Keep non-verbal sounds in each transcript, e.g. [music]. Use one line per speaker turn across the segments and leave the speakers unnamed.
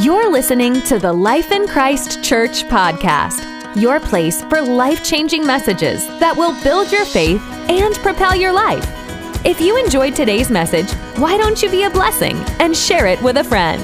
You're listening to the Life in Christ Church podcast, your place for life changing messages that will build your faith and propel your life. If you enjoyed today's message, why don't you be a blessing and share it with a friend?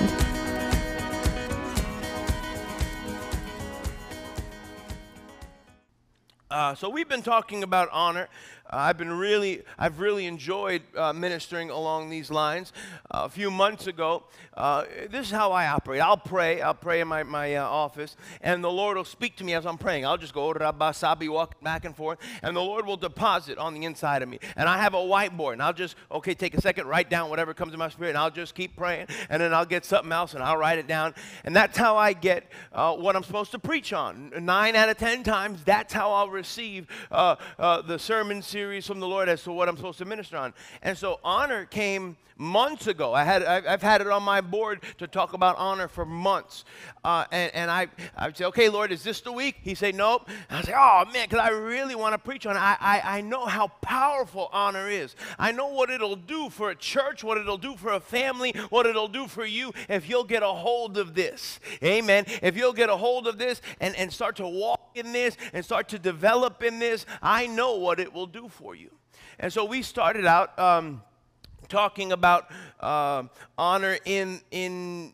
Uh, so we've been talking about honor. Uh, I've been really, I've really enjoyed uh, ministering along these lines. Uh, a few months ago, uh, this is how I operate. I'll pray. I'll pray in my, my uh, office, and the Lord will speak to me as I'm praying. I'll just go Sabi, walk back and forth, and the Lord will deposit on the inside of me. And I have a whiteboard, and I'll just, okay, take a second, write down whatever comes in my spirit, and I'll just keep praying, and then I'll get something else, and I'll write it down. And that's how I get uh, what I'm supposed to preach on. Nine out of ten times, that's how I'll receive the sermon series from the Lord as to what I'm supposed to minister on. And so honor came months ago. I had, I've had it on my board to talk about honor for months. Uh, and, and I, I would say, okay, Lord, is this the week? He'd say, nope. I say, oh, man, because I really want to preach on it. I, I, I know how powerful honor is. I know what it'll do for a church, what it'll do for a family, what it'll do for you if you'll get a hold of this. Amen. If you'll get a hold of this and, and start to walk in this and start to develop in this, I know what it will do for you. And so we started out. Um, talking about uh, honor in, in,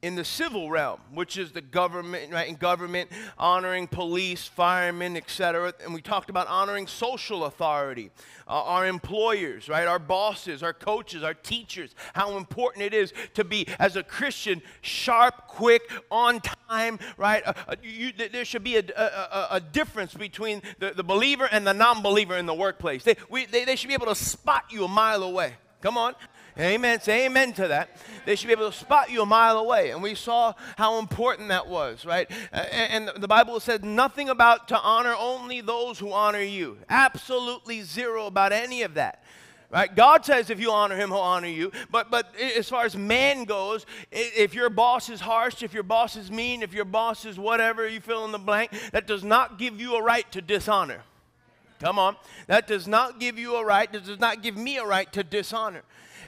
in the civil realm, which is the government, right? In government, honoring police, firemen, etc. And we talked about honoring social authority, uh, our employers, right? Our bosses, our coaches, our teachers. How important it is to be, as a Christian, sharp, quick, on time, right? Uh, uh you, there should be a, a, a difference between the, the, believer and the non-believer in the workplace. They, we, they, they should be able to spot you a mile away. Come on. Amen. Say amen to that. They should be able to spot you a mile away. And we saw how important that was, right? And the Bible said nothing about to honor only those who honor you. Absolutely zero about any of that. Right? God says if you honor him, he'll honor you. But but as far as man goes, if your boss is harsh, if your boss is mean, if your boss is whatever, you fill in the blank, that does not give you a right to dishonor. Come on. That does not give you a right, that does not give me a right to dishonor.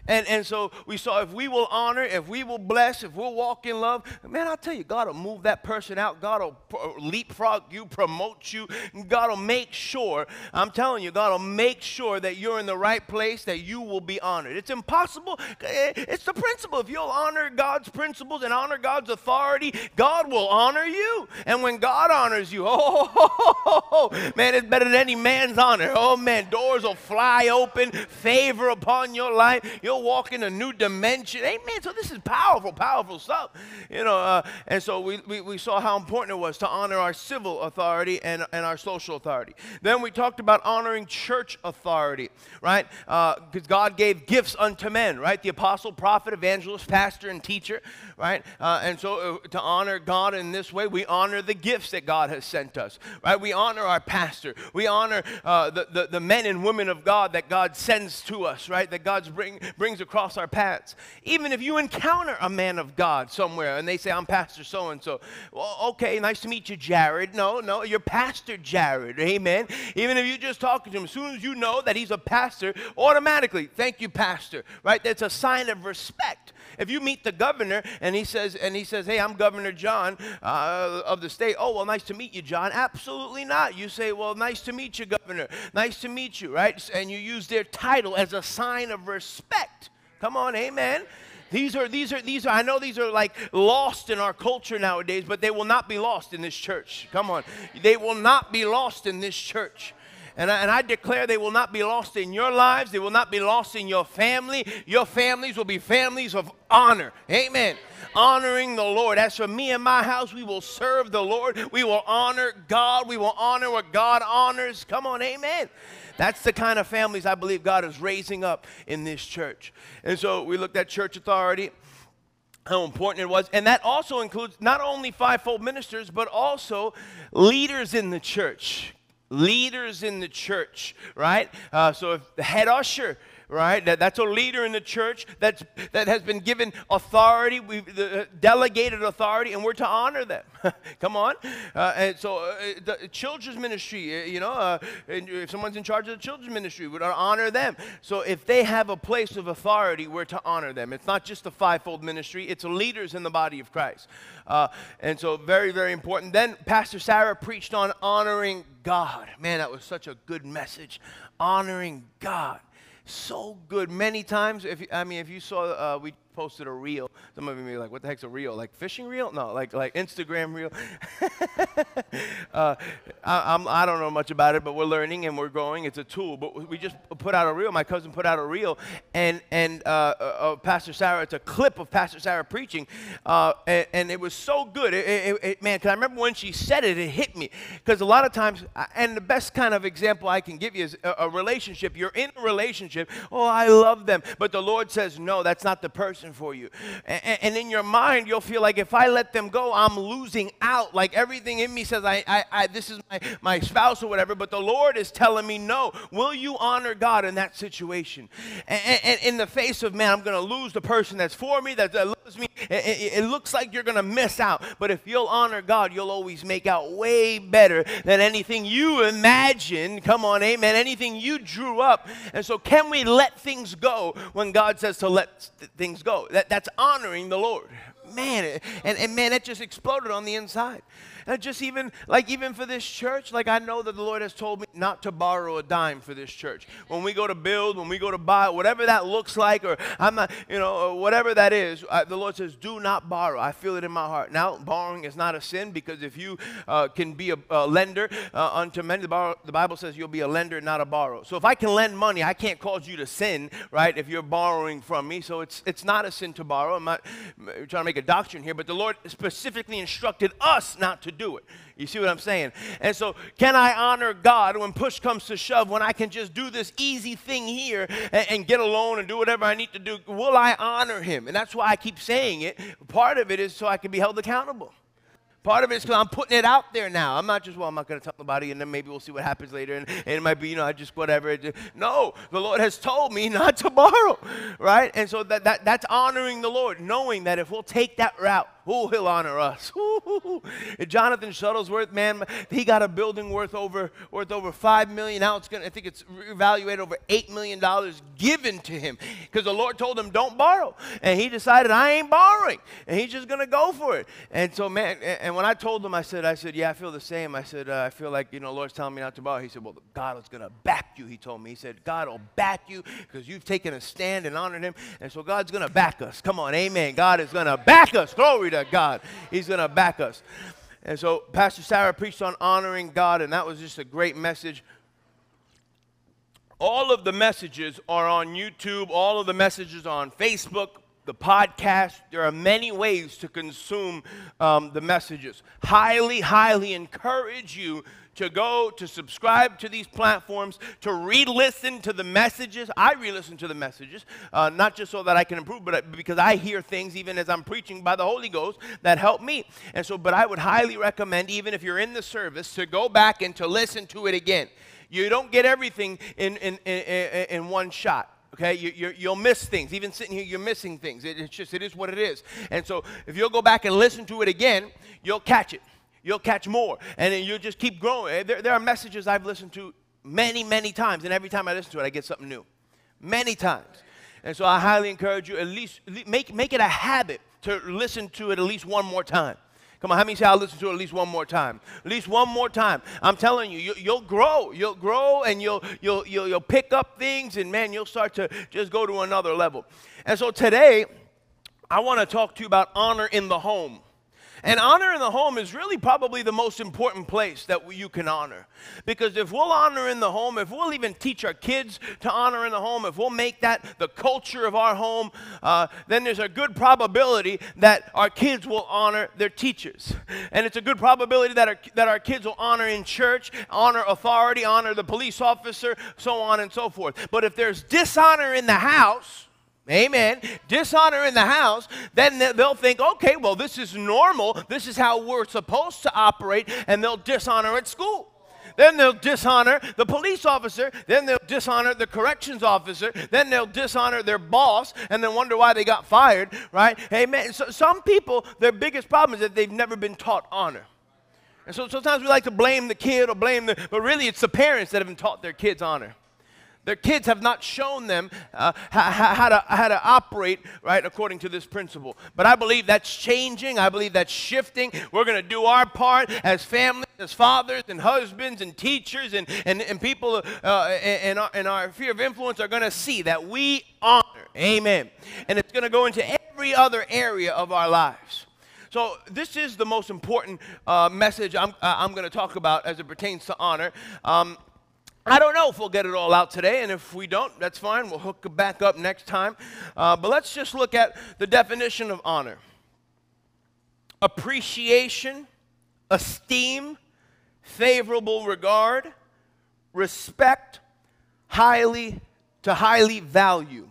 And, and so we saw if we will honor, if we will bless, if we'll walk in love, man, I'll tell you, God will move that person out. God will leapfrog you, promote you. God will make sure, I'm telling you, God will make sure that you're in the right place, that you will be honored. It's impossible. It's the principle. If you'll honor God's principles and honor God's authority, God will honor you. And when God honors you, [laughs] oh man, it's better than any man's honor. Oh, man, doors will fly open, favor upon your life. You'll You'll walk in a new dimension. Amen. So this is powerful, powerful stuff. You know, uh, and so we, we, we saw how important it was to honor our civil authority and, and our social authority. Then we talked about honoring church authority, right? Because uh, God gave gifts unto men, right? The apostle, prophet, evangelist, pastor, and teacher, right? Uh, and so uh, to honor God in this way, we honor the gifts that God has sent us, right? We honor our pastor. We honor uh, the, the, the men and women of God that God sends to us, right? That God's bring, brings across our paths. Even if you encounter a man of God somewhere and they say, I'm Pastor so and so, well, okay, nice to meet you, Jared. No, no, you're Pastor Jared. Amen. Even if you're just talking to him, as soon as you know that he's a pastor, automatically, thank you, Pastor, right? That's a sign of respect. If you meet the governor and he says, and he says, hey, I'm Governor John uh, of the state. Oh, well, nice to meet you, John. Absolutely not. You say, well, nice to meet you, Governor. Nice to meet you, right? And you use their title as a sign of respect. Come on, amen. These are, these are, these are, I know these are like lost in our culture nowadays, but they will not be lost in this church. Come on. They will not be lost in this church. And I, and I declare they will not be lost in your lives. They will not be lost in your family. Your families will be families of honor. Amen. Honoring the Lord. As for me and my house, we will serve the Lord. We will honor God. We will honor what God honors. Come on, amen. That's the kind of families I believe God is raising up in this church. And so we looked at church authority how important it was. And that also includes not only fivefold ministers, but also leaders in the church leaders in the church, right? Uh, so if the head usher, right? That, that's a leader in the church that's, that has been given authority, we've the, uh, delegated authority, and we're to honor them. [laughs] Come on. Uh, and so, uh, the children's ministry, uh, you know, uh, if someone's in charge of the children's ministry, we're to honor them. So, if they have a place of authority, we're to honor them. It's not just the fivefold ministry, it's leaders in the body of Christ. Uh, and so, very, very important. Then, Pastor Sarah preached on honoring God. Man, that was such a good message. Honoring God so good many times. If I mean, if you saw, uh, we posted a reel. Some of you may be like, "What the heck's a reel? Like fishing reel? No, like like Instagram reel." [laughs] uh, I, I'm, I don't know much about it, but we're learning and we're growing. It's a tool. But we just put out a reel. My cousin put out a reel, and and uh, uh, uh Pastor Sarah. It's a clip of Pastor Sarah preaching, uh, and, and, it was so good. It, it, it, man, because I remember when she said it, it hit me. Because a lot of times, and the best kind of example I can give you is a, a relationship. You're in a relationship. Oh, I love them, but the Lord says no. That's not the person for you. And, and in your mind, you'll feel like if I let them go, I'm losing out. Like everything in me says, I, I, I this is my, my spouse or whatever, but the Lord is telling me no. Will you honor God in that situation? And, and in the face of, man, I'm going to lose the person that's for me, that, that loves me, it, it, it looks like you're going to miss out. But if you'll honor God, you'll always make out way better than anything you imagine. Come on, amen. Anything you drew up. And so, can we let things go when God says to let things go? That, that's honoring the Lord. Man, and, and man, that just exploded on the inside. And just even, like, even for this church, like, I know that the Lord has told me not to borrow a dime for this church. When we go to build, when we go to buy, whatever that looks like, or I'm not, you know, whatever that is, I, the Lord says, do not borrow. I feel it in my heart. Now, borrowing is not a sin because if you uh, can be a, a lender uh, unto many, the, borrow, the Bible says you'll be a lender, not a borrower. So if I can lend money, I can't cause you to sin, right, if you're borrowing from me. So it's, it's not a sin to borrow. I'm not trying to make a doctrine here, but the Lord specifically instructed us not to do it. You see what I'm saying? And so, can I honor God when push comes to shove, when I can just do this easy thing here and, and, get alone and do whatever I need to do? Will I honor Him? And that's why I keep saying it. Part of it is so I can be held accountable. Part of it is because I'm putting it out there now. I'm not just, well, I'm not going to tell nobody, and then maybe we'll see what happens later, and, and it might be, you know, I just whatever. No, the Lord has told me [laughs] not to borrow, right? And so that, that that's honoring the Lord, knowing that if we'll take that route, oh, He'll honor us. [laughs] Jonathan Shuttlesworth, man, he got a building worth over worth over five million. Now it's gonna, I think it's evaluated over eight million dollars given to him because the Lord told him don't borrow, and he decided I ain't borrowing, and he's just to go for it. And so, man. And, when I told him, I said, I said, yeah, I feel the same. I said, uh, I feel like, you know, Lord's telling me not to borrow. He said, well, God is to back you, he told me. He said, God will back you because you've taken a stand and honored him. And so God's to back us. Come on, amen. God is to back us. Glory to God. He's going to back us. And so Pastor Sarah preached on honoring God, and that was just a great message. All of the messages are on YouTube, all of the messages on Facebook, the podcast. There are many ways to consume um, the messages. Highly, highly encourage you to go to subscribe to these platforms, to re listen to the messages. I re listen to the messages, uh, not just so that I can improve, but because I hear things even as I'm preaching by the Holy Ghost that help me. And so, but I would highly recommend, even if you're in the service, to go back and to listen to it again. You don't get everything in, in, in, in one shot. Okay, you, you, will miss things. Even sitting here, you're missing things. It, it's just, it is what it is. And so, if you'll go back and listen to it again, you'll catch it. You'll catch more. And then you'll just keep growing. There, there are messages I've listened to many, many times. And every time I listen to it, I get something new. Many times. And so, I highly encourage you, at least, make, make it a habit to listen to it at least one more time. Come on, how many say I'll listen to it at least one more time? At least one more time. I'm telling you, you will grow. You'll grow and you'll, you'll, you'll, you'll pick up things, and man, you'll start to just go to another level. And so today, I want to talk to you about honor in the home. And honor in the home is really probably the most important place that you can honor. Because if we'll honor in the home, if we'll even teach our kids to honor in the home, if we'll make that the culture of our home, uh, then there's a good probability that our kids will honor their teachers. And it's a good probability that our, that our kids will honor in church, honor authority, honor the police officer, so on and so forth. But if there's dishonor in the house, Amen. Dishonor in the house, then they'll think, okay, well, this is normal. This is how we're supposed to operate, and they'll dishonor at school. then they'll dishonor the police officer, then they'll dishonor the corrections officer, then they'll dishonor their boss, and then wonder why they got fired, right? Amen. So some people, their biggest problem is that they've never been taught honor. And so sometimes we like to blame the kid or blame the, but really it's the parents that haven't taught their kids honor. Their kids have not shown them uh, how, to, how to operate, right, according to this principle. But I believe that's changing. I believe that's shifting. We're going to do our part as families, as fathers, and husbands, and teachers, and, and, and people uh, and, our, and our sphere of influence are going to see that we honor. Amen. And it's going to go into every other area of our lives. So, this is the most important uh, message I'm, uh, I'm going to talk about as it pertains to honor. Um, I don't know if we'll get it all out today, and if we don't, that's fine. We'll hook it back up next time. Uh, but let's just look at the definition of honor appreciation, esteem, favorable regard, respect, highly to highly value.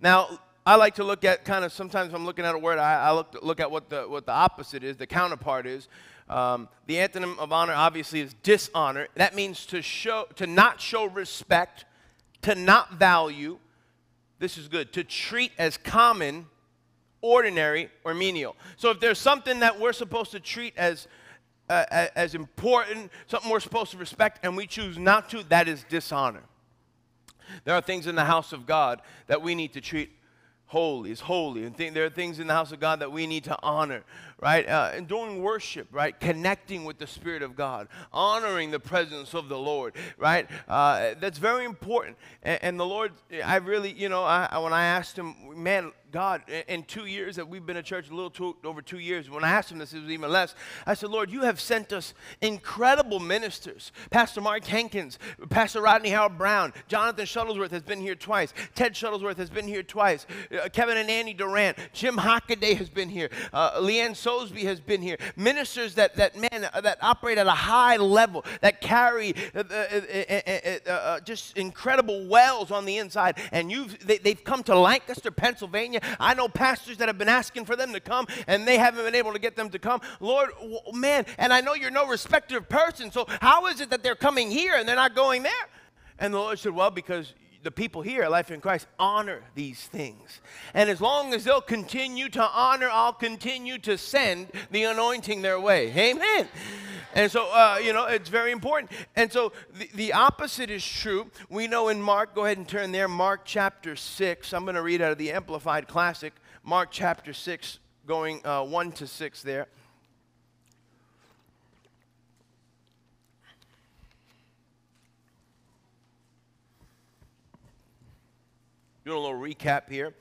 Now, I like to look at kind of sometimes I'm looking at a word, I, I look, look at what the, what the opposite is, the counterpart is. Um, the antonym of honor obviously is dishonor. That means to show, to not show respect, to not value. This is good. To treat as common, ordinary, or menial. So if there's something that we're supposed to treat as uh, as important, something we're supposed to respect, and we choose not to, that is dishonor. There are things in the house of God that we need to treat holy is holy and th- there are things in the house of god that we need to honor right uh, and doing worship right connecting with the spirit of god honoring the presence of the lord right uh, that's very important and, and, the lord i really you know I, when i asked him man God, in two years that we've been a church, a little over two years, when I asked him this, it was even less. I said, Lord, you have sent us incredible ministers. Pastor Mark Hankins, Pastor Rodney Howard Browne, Jonathan Shuttlesworth has been here twice. Ted Shuttlesworth has been here twice. Uh, Kevin and Annie Durant, Jim Hockaday has been here. Uh, Leanne Sosby has been here. Ministers that, that man, uh, that operate at a high level, that carry uh, uh, uh, just incredible wells on the inside. And you've, they, they've come to Lancaster, Pennsylvania I know pastors that have been asking for them to come and they haven't been able to get them to come. Lord, man, and I know you're no respecter of person, so how is it that they're coming here and they're not going there? And the Lord said, Well, because the people here at Life in Christ honor these things. And as long as they'll continue to honor, I'll continue to send the anointing their way. Amen. And so, uh, you know, it's very important. And so the, the opposite is true. We know in Mark, go ahead and turn there, Mark chapter 6. I'm going to read out of the Amplified Classic, Mark chapter 6, going uh, 1 to 6 there. Doing a little recap here.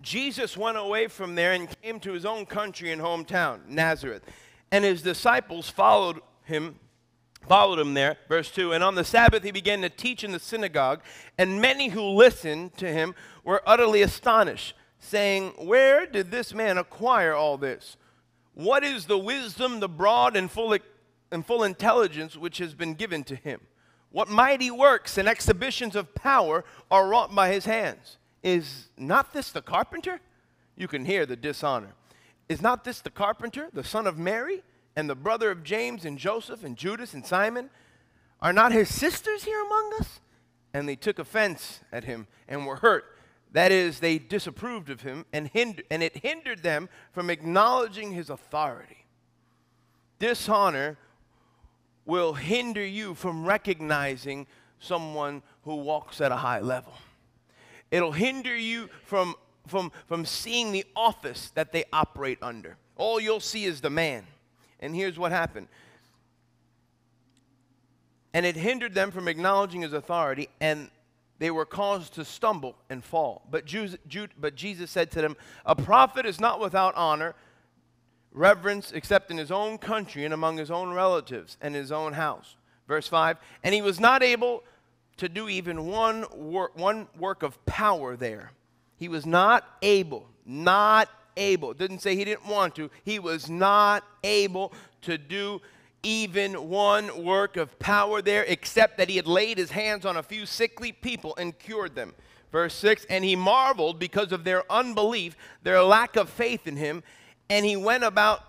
Jesus went away from there and came to his own country and hometown, Nazareth. And his disciples followed him followed him there verse 2 and on the sabbath he began to teach in the synagogue and many who listened to him were utterly astonished saying where did this man acquire all this? What is the wisdom the broad and full and full intelligence which has been given to him what mighty works and exhibitions of power are wrought by his hands is not this the carpenter you can hear the dishonor is not this the carpenter, the son of Mary, and the brother of James and Joseph and Judas and Simon? Are not his sisters here among us? And they took offense at him and were hurt. That is, they disapproved of him, and, hind- and it hindered them from acknowledging his authority. Dishonor will hinder you from recognizing someone who walks at a high level. It'll hinder you from from, from seeing the office that they operate under. All you'll see is the man. And here's what happened. And it hindered them from acknowledging his authority, and they were caused to stumble and fall. But, Jews, Jude, but Jesus said to them, A prophet is not without honor, reverence, except in his own country and among his own relatives and his own house. Verse 5 And he was not able to do even one, wor- one work of power there he was not able, not able. Didn't say he didn't want to. He was not able to do even one work of power there, except that he had laid his hands on a few sickly people and cured them. Verse 6 And he marveled because of their unbelief, their lack of faith in him, and he went about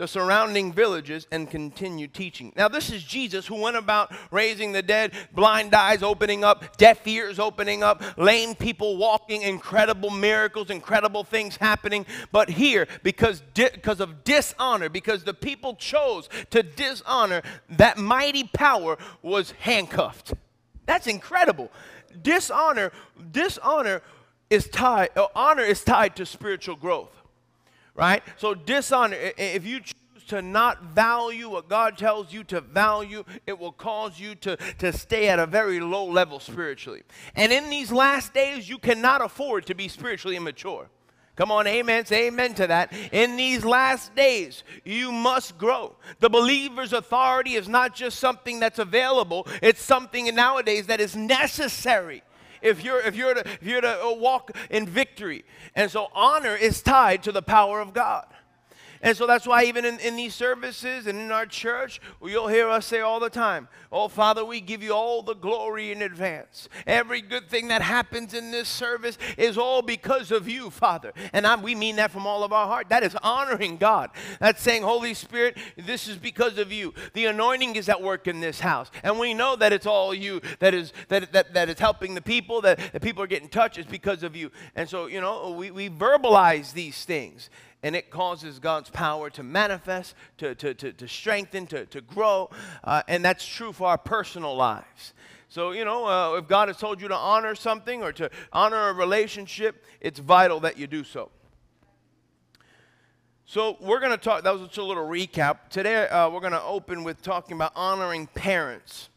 the surrounding villages and continued teaching. Now, this is Jesus who went about raising the dead, blind eyes opening up, deaf ears opening up, lame people walking, incredible miracles, incredible things happening. But here, because, because of dishonor, because the people chose to dishonor, that mighty power was handcuffed. That's incredible. Dishonor, dishonor is tied, uh, honor is tied to spiritual growth right? So dishonor, if you choose to not value what God tells you to value, it will cause you to, to stay at a very low level spiritually. And in these last days, you cannot afford to be spiritually immature. Come on, amen. Say amen to that. In these last days, you must grow. The believer's authority is not just something that's available, it's something nowadays that is necessary if you're if you're to, if you're to walk in victory. And so honor is tied to the power of God. And so that's why, even in, in these services and in our church, you'll hear us say all the time, Oh, Father, we give you all the glory in advance. Every good thing that happens in this service is all because of you, Father. And I'm, we mean that from all of our heart. That is honoring God. That's saying, Holy Spirit, this is because of you. The anointing is at work in this house. And we know that it's all you that is, that, that, that is helping the people, that, that people are getting touched. It's because of you. And so, you know, we, we verbalize these things and it causes God's power to manifest, to, to, to, to strengthen, to, to grow. Uh, and that's true for our personal lives. So, you know, uh, if God has told you to honor something or to honor a relationship, it's vital that you do so. So, we're going to talk, that was just a little recap. Today, uh, we're going to open with talking about honoring parents.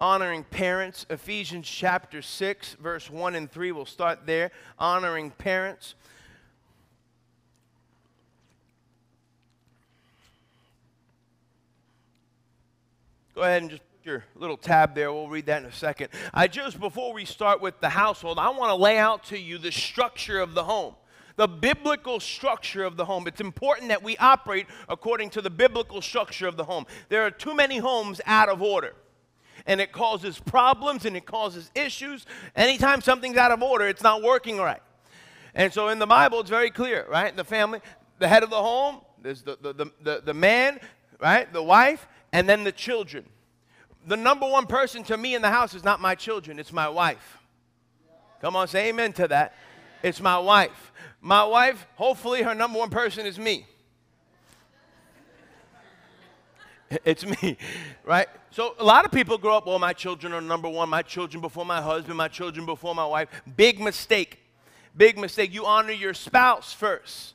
Honoring parents, Ephesians chapter 6, verse 1 and 3. We'll start there. Honoring parents. Go ahead and just your little tab there. We'll read that in a second. I just, before we start with the household, I want to lay out to you the structure of the home the biblical structure of the home. It's important that we operate according to the biblical structure of the home. There are too many homes out of order, and it causes problems and it causes issues. Anytime something's out of order, it's not working right. And so in the Bible, it's very clear, right? The family, the head of the home, there's the, the, the, the, the man, right? The wife, and then the children. The number one person to me in the house is not my children, it's my wife. Come on, say amen to that. It's my wife. My wife, hopefully, her number one person is me. [laughs] It's me, right? So a lot of people grow up, well, my children are number one, my children before my husband, my children before my wife. Big mistake. Big mistake. You honor your spouse first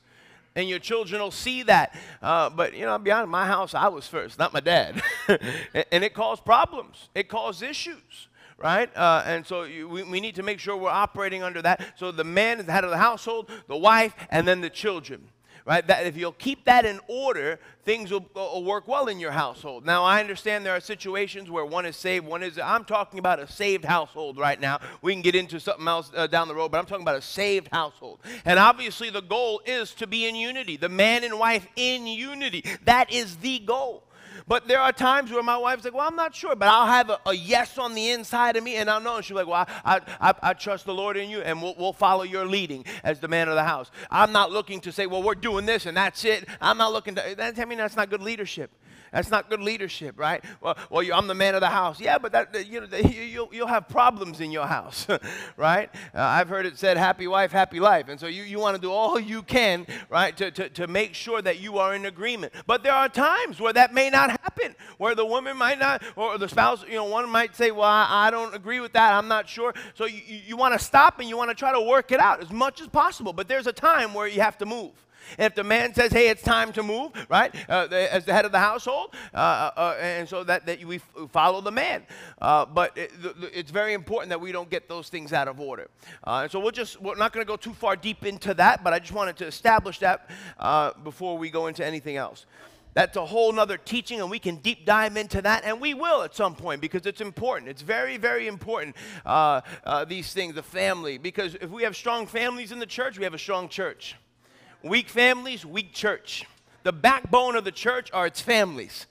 and your children will see that. Uh, but, you know, I'll be honest, my house, I was first, not my dad. [laughs] and it caused problems, it caused issues. Right? Uh, and so we, we need to make sure we're operating under that. So the man is the head of the household, the wife, and then the children right? That if you'll keep that in order, things will, will, work well in your household. Now, I understand there are situations where one is saved, one is. I'm talking about a saved household right now. We can get into something else uh, down the road, but I'm talking about a saved household. And obviously, the goal is to be in unity, the man and wife in unity. That is the goal. But there are times where my wife's like, well, I'm not sure, but I'll have a, a yes on the inside of me, and I'll know. And she's like, well, I, I, I, trust the Lord in you, and we'll, we'll follow your leading as the man of the house. I'm not looking to say, well, we're doing this, and that's it. I'm not looking to, that, I mean, that's not good leadership. That's not good leadership, right? Well, well I'm the man of the house. Yeah, but that, you know, you'll, you'll have problems in your house, [laughs] right? Uh, I've heard it said, happy wife, happy life. And so you, you want to do all you can, right, to, to, to make sure that you are in agreement. But there are times where that may not happen, where the woman might not, or the spouse, you know, one might say, well, I, I don't agree with that. I'm not sure. So you, you want to stop and you want to try to work it out as much as possible. But there's a time where you have to move. And if the man says, hey, it's time to move, right, uh, as the head of the household, uh, uh, uh and so that, that we follow the man. Uh, but it, it's very important that we don't get those things out of order. Uh, and so we'll just, we're not going to go too far deep into that, but I just wanted to establish that before we go into anything else. That's a whole nother teaching, and we can deep dive into that, and we will at some point because it's important. It's very, very important, these things, the family, because if we have strong families in the church, we have a strong church. Weak families, weak church. The backbone of the church are its families,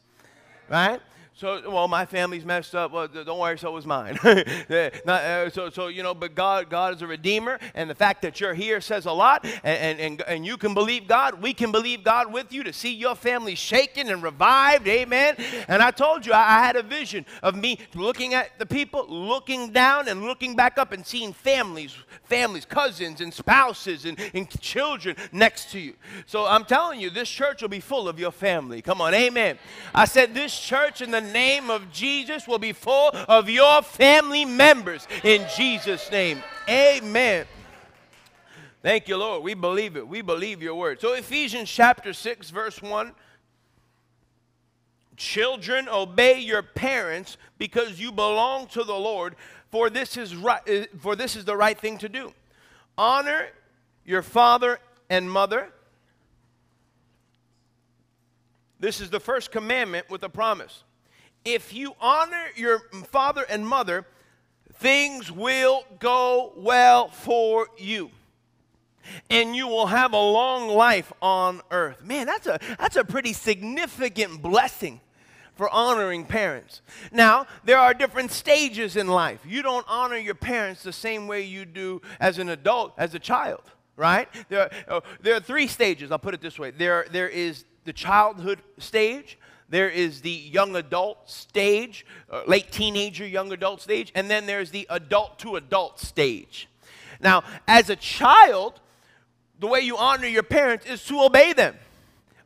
right? So, well, my family's messed up. Well, don't worry, so was mine. [laughs] Uh, so, so, you know, but God, God is a redeemer, and the fact that you're here says a lot, and, and, and you can believe God. We can believe God with you to see your family shaken and revived. Amen. And I told you, I, I had a vision of me looking at the people, looking down, and looking back up and seeing families, families, cousins, and spouses, and, and children next to you. So I'm telling you, this church will be full of your family. Come on, amen. I said, this church in the name of Jesus will be full of your family members in Jesus' name. Amen. Thank you, Lord. We believe it. We believe your word. So, Ephesians chapter 6, verse 1 Children, obey your parents because you belong to the Lord, for this is, right, uh, for this is the right thing to do. Honor your father and mother. This is the first commandment with a promise if you honor your father and mother, things will go well for you. And you will have a long life on earth. Man, that's a, that's a pretty significant blessing for honoring parents. Now, there are different stages in life. You don't honor your parents the same way you do as an adult, as a child, right? There are, oh, there are three stages, I'll put it this way there, there is the childhood stage, there is the young adult stage, uh, late teenager, young adult stage, and then there's the adult to adult stage. Now, as a child, the way you honor your parents is to obey them.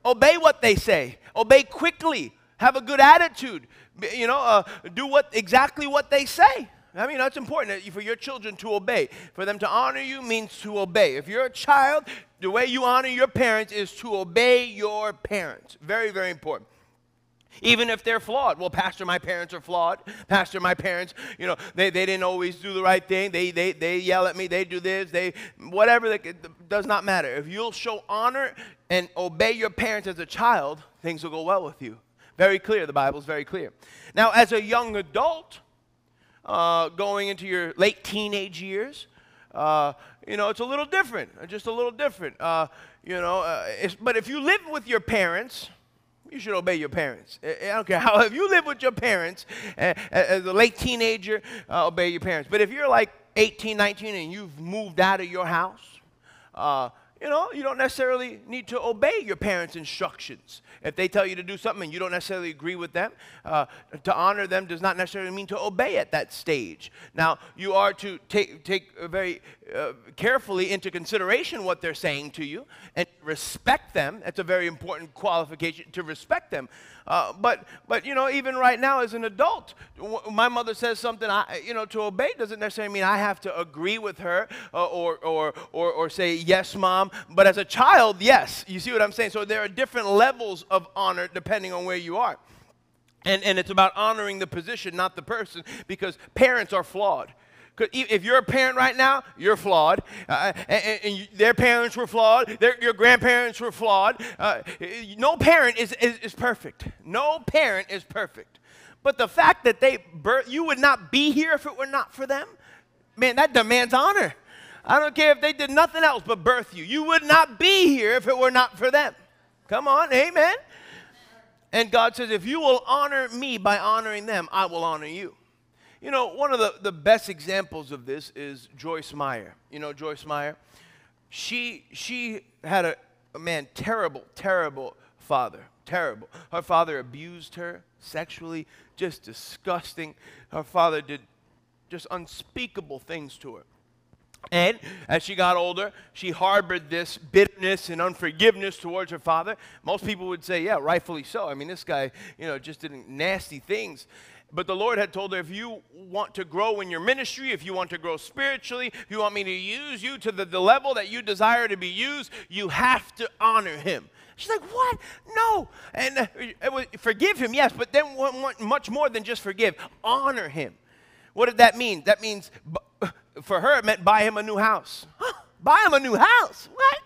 Obey what they say. Obey quickly. Have a good attitude. You know, uh, do what exactly what they say. I mean, that's important for your children to obey. For them to honor you means to obey. If you're a child, the way you honor your parents is to obey your parents. Very, very important even if they're flawed. Well, Pastor, my parents are flawed. Pastor, my parents, you know, they, they didn't always do the right thing. They, they, they yell at me. They do this. They, whatever, it does not matter. If you'll show honor and obey your parents as a child, things will go well with you. Very clear. The Bible is very clear. Now, as a young adult, uh, going into your late teenage years, uh, you know, it's a little different, just a little different. Uh, you know, uh, but if you live with your parents, you should obey your parents. I don't care how, if you live with your parents as a late teenager, uh, obey your parents. But if you're like 18, 19 and you've moved out of your house, uh, you know, you don't necessarily need to obey your parents' instructions. If they tell you to do something and you don't necessarily agree with them, uh, to honor them does not necessarily mean to obey at that stage. Now, you are to take, take very uh, carefully into consideration what they're saying to you and respect them. That's a very important qualification to respect them. Uh, but, but, you know, even right now as an adult, my mother says something, I, you know, to obey doesn't necessarily mean I have to agree with her uh, or, or, or, or say, yes, mom. But as a child, yes. You see what I'm saying? So there are different levels of honor depending on where you are. And, and it's about honoring the position, not the person, because parents are flawed. If you're a parent right now, you're flawed. Uh, and, and, their parents were flawed. Their, your grandparents were flawed. Uh, no parent is, is, is perfect. No parent is perfect. But the fact that they birth, you would not be here if it were not for them, man, that demands honor. I don't care if they did nothing else but birth you. You would not be here if it were not for them. Come on, amen. And God says, if you will honor me by honoring them, I will honor you. You know, one of the, the best examples of this is Joyce Meyer. You know Joyce Meyer? She, she had a, a man, terrible, terrible father. Terrible. Her father abused her sexually, just disgusting. Her father did just unspeakable things to her. And as she got older, she harbored this bitterness and unforgiveness towards her father. Most people would say, yeah, rightfully so. I mean, this guy, you know, just did nasty things. But the Lord had told her, if you want to grow in your ministry, if you want to grow spiritually, if you want me to use you to the, the level that you desire to be used, you have to honor him. She's like, what? No. And uh, was, forgive him, yes, but then much more than just forgive. Honor him. What did that mean? That means, for her, it meant buy him a new house. buy him a new house. What?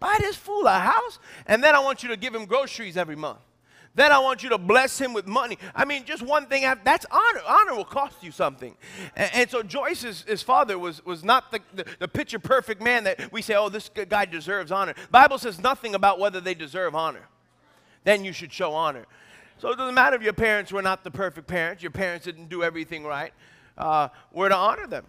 Buy this fool a house? And then I want you to give him groceries every month. Then I want you to bless him with money. I mean, just one thing, that's honor. Honor will cost you something. And, and so Joyce's his father was, was not the, the, the picture perfect man that we say, oh, this guy deserves honor. Bible says nothing about whether they deserve honor. Then you should show honor. So it doesn't matter if your parents were not the perfect parents, your parents didn't do everything right. Uh, we're to honor them.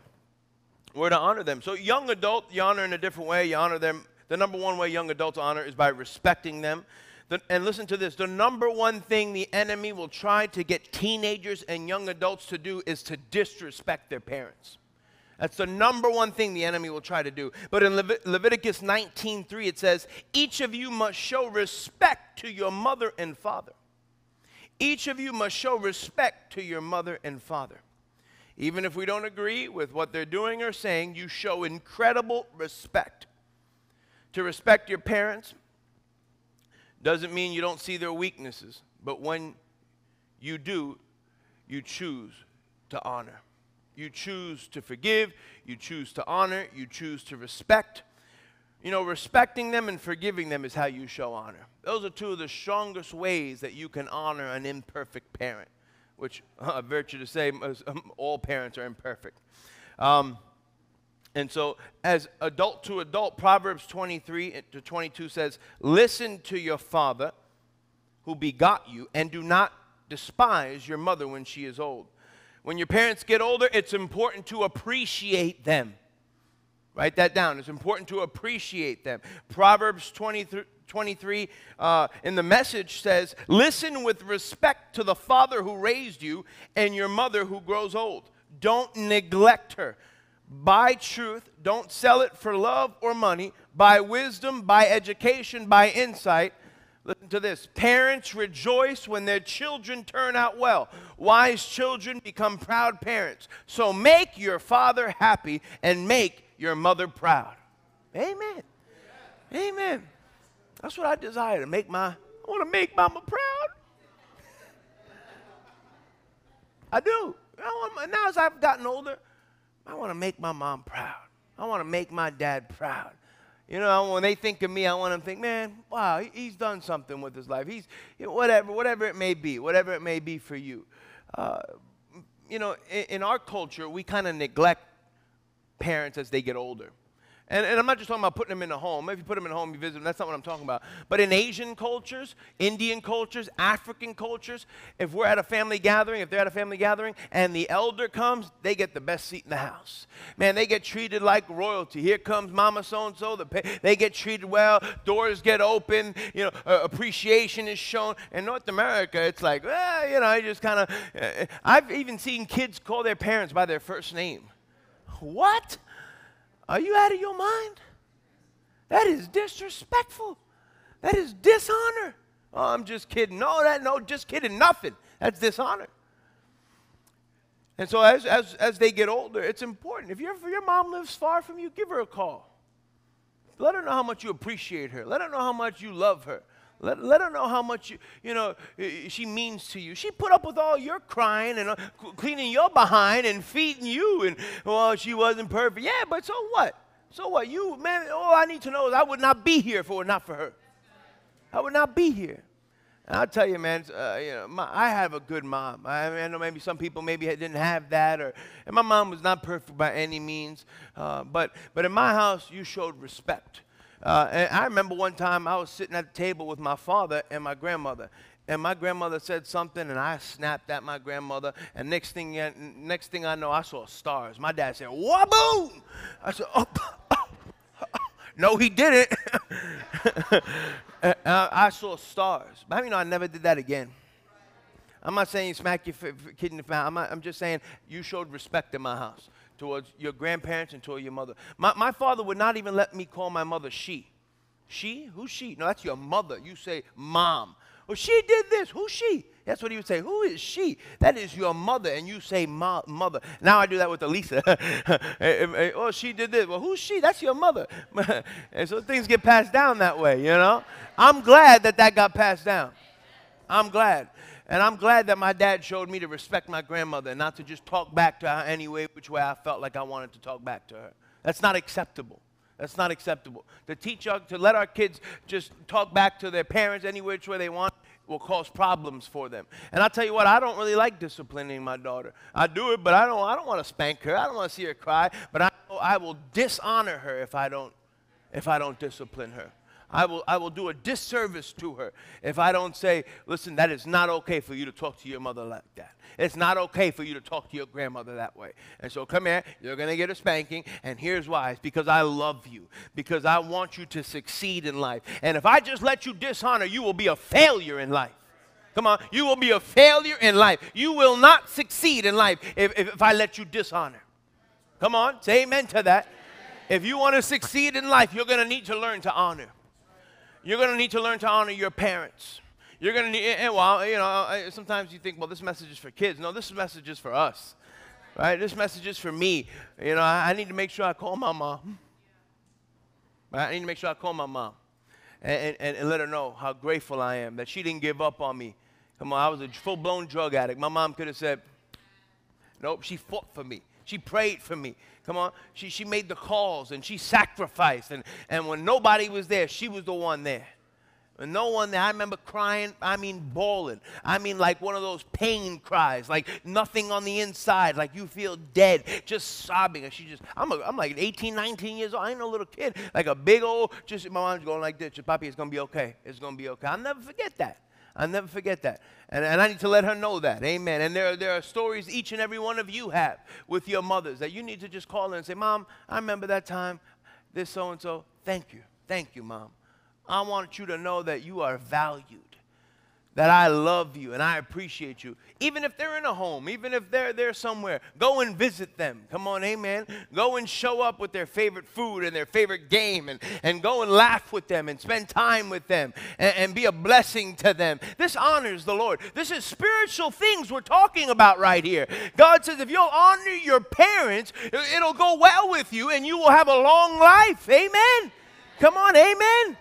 We're to honor them. So, young adult, you honor in a different way. You honor them. The number one way young adults honor is by respecting them. The, and listen to this the number one thing the enemy will try to get teenagers and young adults to do is to disrespect their parents. That's the number one thing the enemy will try to do. But in Levit- Leviticus 19:3 it says, "Each of you must show respect to your mother and father." Each of you must show respect to your mother and father. Even if we don't agree with what they're doing or saying, you show incredible respect. To respect your parents doesn't mean you don't see their weaknesses, but when you do, you choose to honor. You choose to forgive, you choose to honor, you choose to respect. You know, respecting them and forgiving them is how you show honor. Those are two of the strongest ways that you can honor an imperfect parent, which, [laughs] uh, virtue to say, [laughs] all parents are imperfect. Um, and so, as adult to adult, Proverbs 23 to 22 says, Listen to your father who begot you, and do not despise your mother when she is old. When your parents get older, it's important to appreciate them. Write that down. It's important to appreciate them. Proverbs 23, 23 uh, in the message says, Listen with respect to the father who raised you and your mother who grows old. Don't neglect her. Buy truth. Don't sell it for love or money. Buy wisdom, buy education, buy insight. Listen to this. Parents rejoice when their children turn out well. Wise children become proud parents. So make your father happy and make your mother proud. Amen. Amen. That's what I desire to make my, I want to make mama proud. I do. I want, now as I've gotten older, I want to make my mom proud. I want to make my dad proud. You know, when they think of me, I want them to think, man, wow, he's done something with his life. He's, whatever, whatever it may be, whatever it may be for you. Uh, you know, in, in our culture, we kind of neglect parents as they get older. And, and, I'm not just talking about putting them in a home. If you put them in a home, you visit them. That's not what I'm talking about. But in Asian cultures, Indian cultures, African cultures, if we're at a family gathering, if they're at a family gathering, and the elder comes, they get the best seat in the house. Man, they get treated like royalty. Here comes Mama so and so. They get treated well. Doors get open. You know, uh, appreciation is shown. In North America, it's like, well, you know, I just kind of. Uh, I've even seen kids call their parents by their first name. What? Are you out of your mind? That is disrespectful. That is dishonor. Oh, I'm just kidding. No, that no, just kidding. Nothing. That's dishonor. And so as, as, as they get older, it's important. If, your if your mom lives far from you, give her a call. Let her know how much you appreciate her. Let her know how much you love her. Let, let her know how much, you, you know, she means to you. She put up with all your crying and uh, cleaning your behind and feeding you. And, well, she wasn't perfect. Yeah, but so what? So what? You, man, all I need to know is I would not be here if it were not for her. I would not be here. And I'll tell you, man, uh, you know, my, I have a good mom. I, I, know maybe some people maybe didn't have that, or and my mom was not perfect by any means. Uh, but but in my house, you showed respect. Uh, and I remember one time I was sitting at the table with my father and my grandmother. And my grandmother said something, and I snapped at my grandmother. And next thing, next thing I know, I saw stars. My dad said, "Waboom!" I said, "Oh, [laughs] no, he didn't." [laughs] I saw stars. But you know, I never did that again. I'm not saying smack your kid in the mouth. I'm just saying you showed respect in my house towards your grandparents and toward your mother. My, my father would not even let me call my mother she. She? Who's she? No, that's your mother. You say mom. Well, she did this. Who's she? That's what he would say. Who is she? That is your mother, and you say mo- mother. Now I do that with Elisa. [laughs] oh, she did this. Well, who's she? That's your mother. [laughs] and so things get passed down that way, you know? I'm glad that that got passed down. I'm glad. And I'm glad that my dad showed me to respect my grandmother and not to just talk back to her any way, which way I felt like I wanted to talk back to her. That's not acceptable. That's not acceptable. To teach our, to let our kids just talk back to their parents any which way they want will cause problems for them. And I'll tell you what, I don't really like disciplining my daughter. I do it, but I don't, I don't want to spank her. I don't want to see her cry. But I, I will dishonor her if I don't, if I don't discipline her. I will, I will do a disservice to her if I don't say, listen, that is not okay for you to talk to your mother like that. It's not okay for you to talk to your grandmother that way. And so come here, you're going to get a spanking, and here's why. It's because I love you, because I want you to succeed in life. And if I just let you dishonor, you will be a failure in life. Come on, you will be a failure in life. You will not succeed in life if, if, if I let you dishonor. Come on, say amen to that. If you want to succeed in life, you're going to need to learn to honor. You're going to need to learn to honor your parents. You're going to need, and well, you know, sometimes you think, well, this message is for kids. No, this message is for us, right? This message is for me. You know, I, need to make sure I call my mom. I need to make sure I call my mom and, and, and let her know how grateful I am that she didn't give up on me. Come on, I was a full blown drug addict. My mom could have said, nope, she fought for me. She prayed for me. Come on. She, she made the calls and she sacrificed. And, and when nobody was there, she was the one there. And no one there. I remember crying, I mean bawling. I mean like one of those pain cries, like nothing on the inside, like you feel dead, just sobbing. And she just, I'm, a, I'm like 18, 19 years old. I ain't no little kid. Like a big old, just my mom's going like this. Your papi, it's going to be okay. It's going to be okay. I'll never forget that. I'll never forget that. And, and I need to let her know that. Amen. And there, there are stories each and every one of you have with your mothers that you need to just call in and say, Mom, I remember that time, this so and so. Thank you. Thank you, Mom. I want you to know that you are valued that I love you and I appreciate you. Even if they're in a home, even if they're there somewhere, go and visit them. Come on, amen. Go and show up with their favorite food and their favorite game and, and go and laugh with them and spend time with them and, and be a blessing to them. This honors the Lord. This is spiritual things we're talking about right here. God says if you'll honor your parents, it'll go well with you and you will have a long life. Amen. Come on, amen.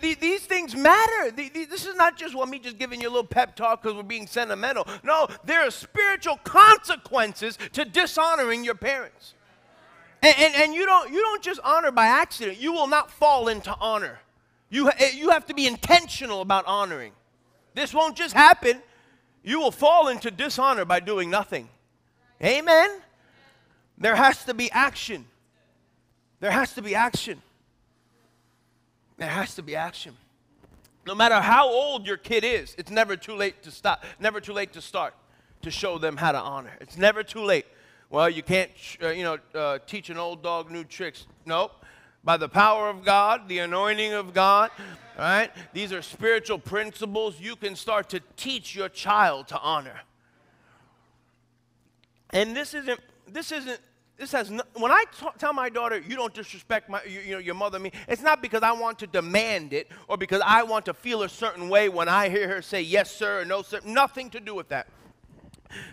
These things matter. This is not just well, me just giving you a little pep talk because we're being sentimental. No, there are spiritual consequences to dishonoring your parents. And, and, and, you, don't, you don't just honor by accident. You will not fall into honor. You, eh, you have to be intentional about honoring. This won't just happen. You will fall into dishonor by doing nothing. Amen? There has to be action. There has to be action. There has to be action. No matter how old your kid is, it's never too late to stop, never too late to start to show them how to honor. It's never too late. Well, you can't, uh, you know, uh, teach an old dog new tricks. Nope. By the power of God, the anointing of God, right? These are spiritual principles you can start to teach your child to honor. And this isn't this isn't this has no, when I t- tell my daughter you don't disrespect my you, you, know your mother me it's not because I want to demand it or because I want to feel a certain way when I hear her say yes sir or no sir nothing to do with that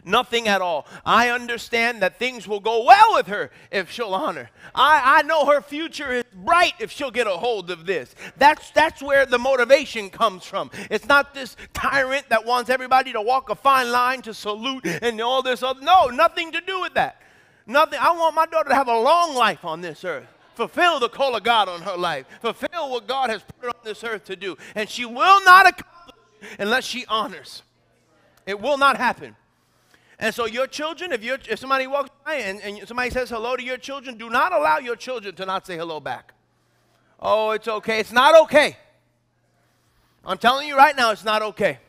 Nothing at all. I understand that things will go well with her if she'll honor. I, I know her future is bright if she'll get a hold of this. That's, that's where the motivation comes from. It's not this tyrant that wants everybody to walk a fine line to salute and all this other. No, nothing to do with that. Nothing. I want my daughter to have a long life on this earth. Fulfill the call of God on her life. Fulfill what God has put on this earth to do. And she will not accomplish unless she honors. It will not happen. And so your children, if, you if somebody walks by and, and somebody says hello to your children, do not allow your children to not say hello back. Oh, it's okay. It's not okay. I'm telling you right now, it's not okay.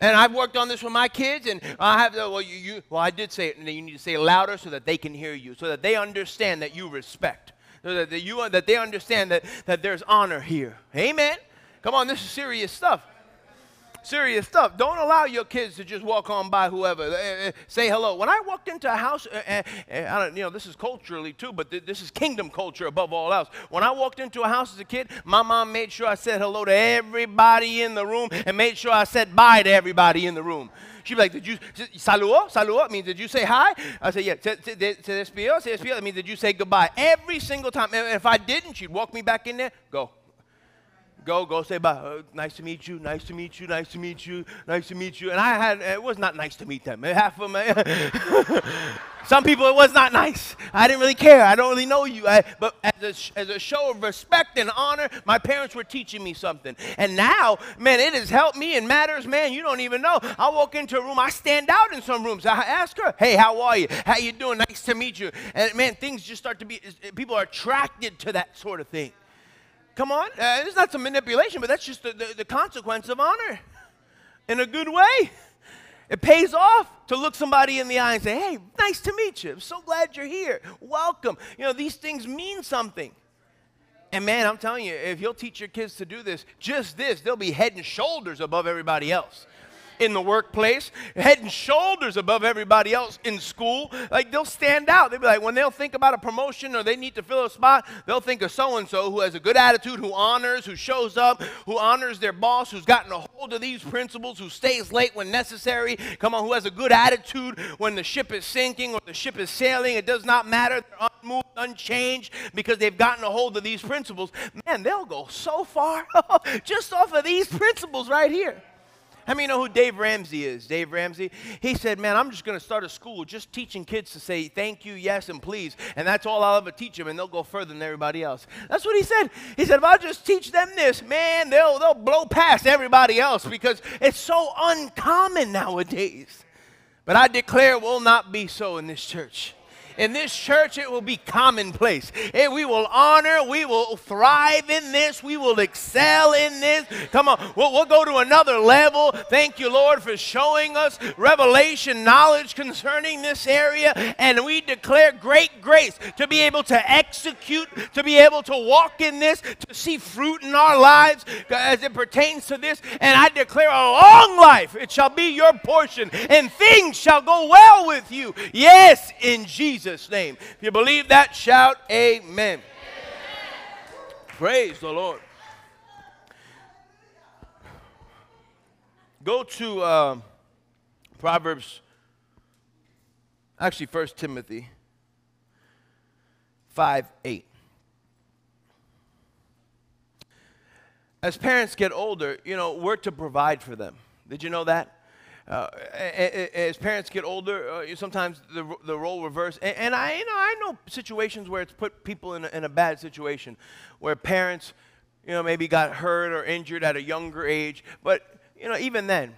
And I've worked on this with my kids, and I have, the well, you, you, well, I did say it, and you need to say it louder so that they can hear you, so that they understand that you respect, so that, that, you, that they understand that, that there's honor here. Amen? Come on, this is serious stuff serious stuff. Don't allow your kids to just walk on by whoever. Uh, say hello. When I walked into a house, uh, I don't, you know, this is culturally too, but th- this is kingdom culture above all else. When I walked into a house as a kid, my mom made sure I said hello to everybody in the room and made sure I said bye to everybody in the room. She'd be like, did you, saludo, saludo, I mean, did you say hi? I said, yeah, se, despidió, se despidió, I mean, did you say goodbye? Every single time. If I didn't, she'd walk me back in there, go, Go, go say bye. Uh, nice to meet you. Nice to meet you. Nice to meet you. Nice to meet you. And I had, it was not nice to meet them. [laughs] Half of them, [laughs] some people it was not nice. I didn't really care. I don't really know you. I, but as a, as a show of respect and honor, my parents were teaching me something. And now, man, it has helped me in matters, man, you don't even know. I walk into a room, I stand out in some rooms. I ask her, hey, how are you? How you doing? Nice to meet you. And man, things just start to be, people are attracted to that sort of thing Come on. Uh, it's not some manipulation, but that's just the, the, the consequence of honor in a good way. It pays off to look somebody in the eye and say, hey, nice to meet you. I'm so glad you're here. Welcome. You know, these things mean something. And man, I'm telling you, if you'll teach your kids to do this, just this, they'll be head and shoulders above everybody else in the workplace, head and shoulders above everybody else in school. Like they'll stand out. They'll be like, when they'll think about a promotion or they need to fill a spot, they'll think of so and so who has a good attitude, who honors, who shows up, who honors their boss, who's gotten a hold of these principles, who stays late when necessary. Come on, who has a good attitude when the ship is sinking or the ship is sailing. It does not matter. They're unmoved, unchanged because they've gotten a hold of these principles. Man, they'll go so far [laughs] just off of these principles right here. How many know who Dave Ramsey is? Dave Ramsey? He said, Man, I'm just going to start a school just teaching kids to say thank you, yes, and please. And that's all I'll ever teach them, and they'll go further than everybody else. That's what he said. He said, If I just teach them this, man, they'll, they'll blow past everybody else because it's so uncommon nowadays. But I declare it will not be so in this church. In this church, it will be commonplace. And we will honor, we will thrive in this, we will excel in this. Come on, we'll, we'll go to another level. Thank you, Lord, for showing us revelation knowledge concerning this area. And we declare great grace to be able to execute, to be able to walk in this, to see fruit in our lives as it pertains to this. And I declare a long life, it shall be your portion, and things shall go well with you. Yes, in Jesus. Jesus' name. If you believe that, shout amen. amen. Praise the Lord. Go to uh, Proverbs, actually, First Timothy 5 8. As parents get older, you know, we're to provide for them. Did you know that? Uh, as parents get older, uh, sometimes the, the role reverse. And, and, I, you know, I know situations where it's put people in a, in a bad situation, where parents, you know, maybe got hurt or injured at a younger age. But, you know, even then,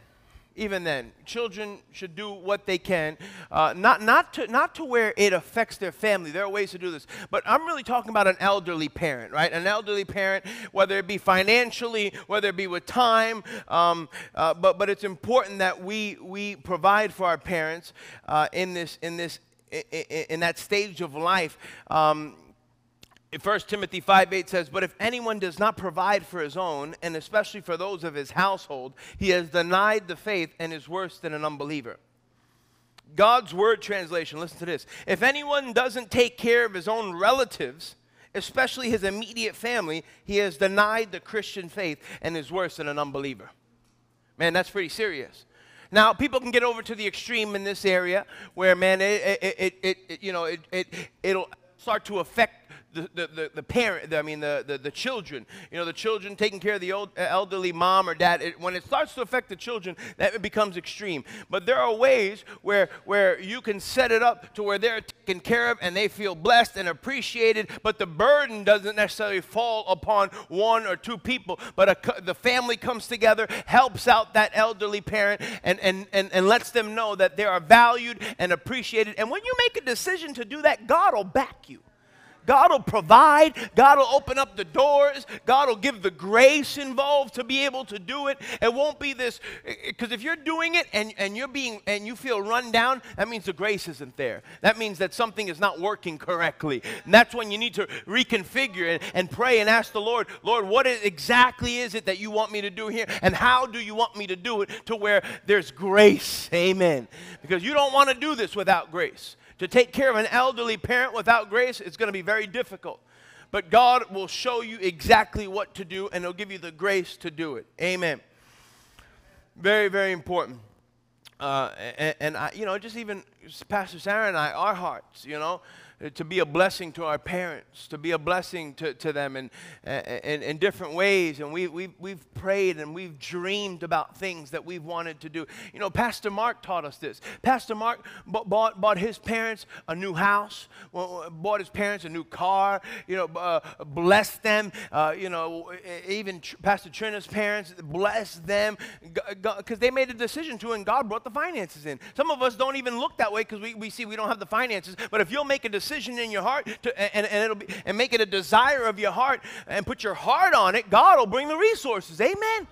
even then. Children should do what they can, uh, not, not, to, not to where it affects their family. There are ways to do this. But I'm really talking about an elderly parent, right? An elderly parent, whether it be financially, whether it be with time. Um, uh, but, but it's important that we, we provide for our parents uh, in, this, in, this, in, in that stage of life. Um, 1 Timothy 5 8 says, But if anyone does not provide for his own, and especially for those of his household, he has denied the faith and is worse than an unbeliever. God's word translation, listen to this. If anyone doesn't take care of his own relatives, especially his immediate family, he has denied the Christian faith and is worse than an unbeliever. Man, that's pretty serious. Now, people can get over to the extreme in this area where, man, it, it, it, it you know, it, it, it'll start to affect the, the, the, parent, I mean, the, the, the children. You know, the children taking care of the old, uh, elderly mom or dad. It, when it starts to affect the children, that becomes extreme. But there are ways where, where you can set it up to where they're taken care of and they feel blessed and appreciated, but the burden doesn't necessarily fall upon one or two people. But a, the family comes together, helps out that elderly parent, and, and, and, and lets them know that they are valued and appreciated. And when you make a decision to do that, God will back you. God will provide. God will open up the doors. God will give the grace involved to be able to do it. It won't be this, because if you're doing it and, and you're being, and you feel run down, that means the grace isn't there. That means that something is not working correctly. And that's when you need to reconfigure and, and pray and ask the Lord, Lord, what is, exactly is it that you want me to do here? And how do you want me to do it to where there's grace? Amen. Because you don't want to do this without grace. To take care of an elderly parent without grace is going to be very difficult. But God will show you exactly what to do, and He'll give you the grace to do it. Amen. Very, very important. Uh, and, and I, you know, just even Pastor Sarah and I, our hearts, you know, to be a blessing to our parents, to be a blessing to, to them in, in, in different ways. And we, we've, we've prayed and we've dreamed about things that we've wanted to do. You know, Pastor Mark taught us this. Pastor Mark bought, bought his parents a new house, bought his parents a new car, you know, uh, blessed them. Uh, you know, even Pastor Trina's parents, blessed them because they made a decision to, and God brought the finances in. Some of us don't even look that way because we, we see we don't have the finances. But if you'll make a decision, decision in your heart to, and, and, it'll be, and make it a desire of your heart and put your heart on it, God will bring the resources. Amen.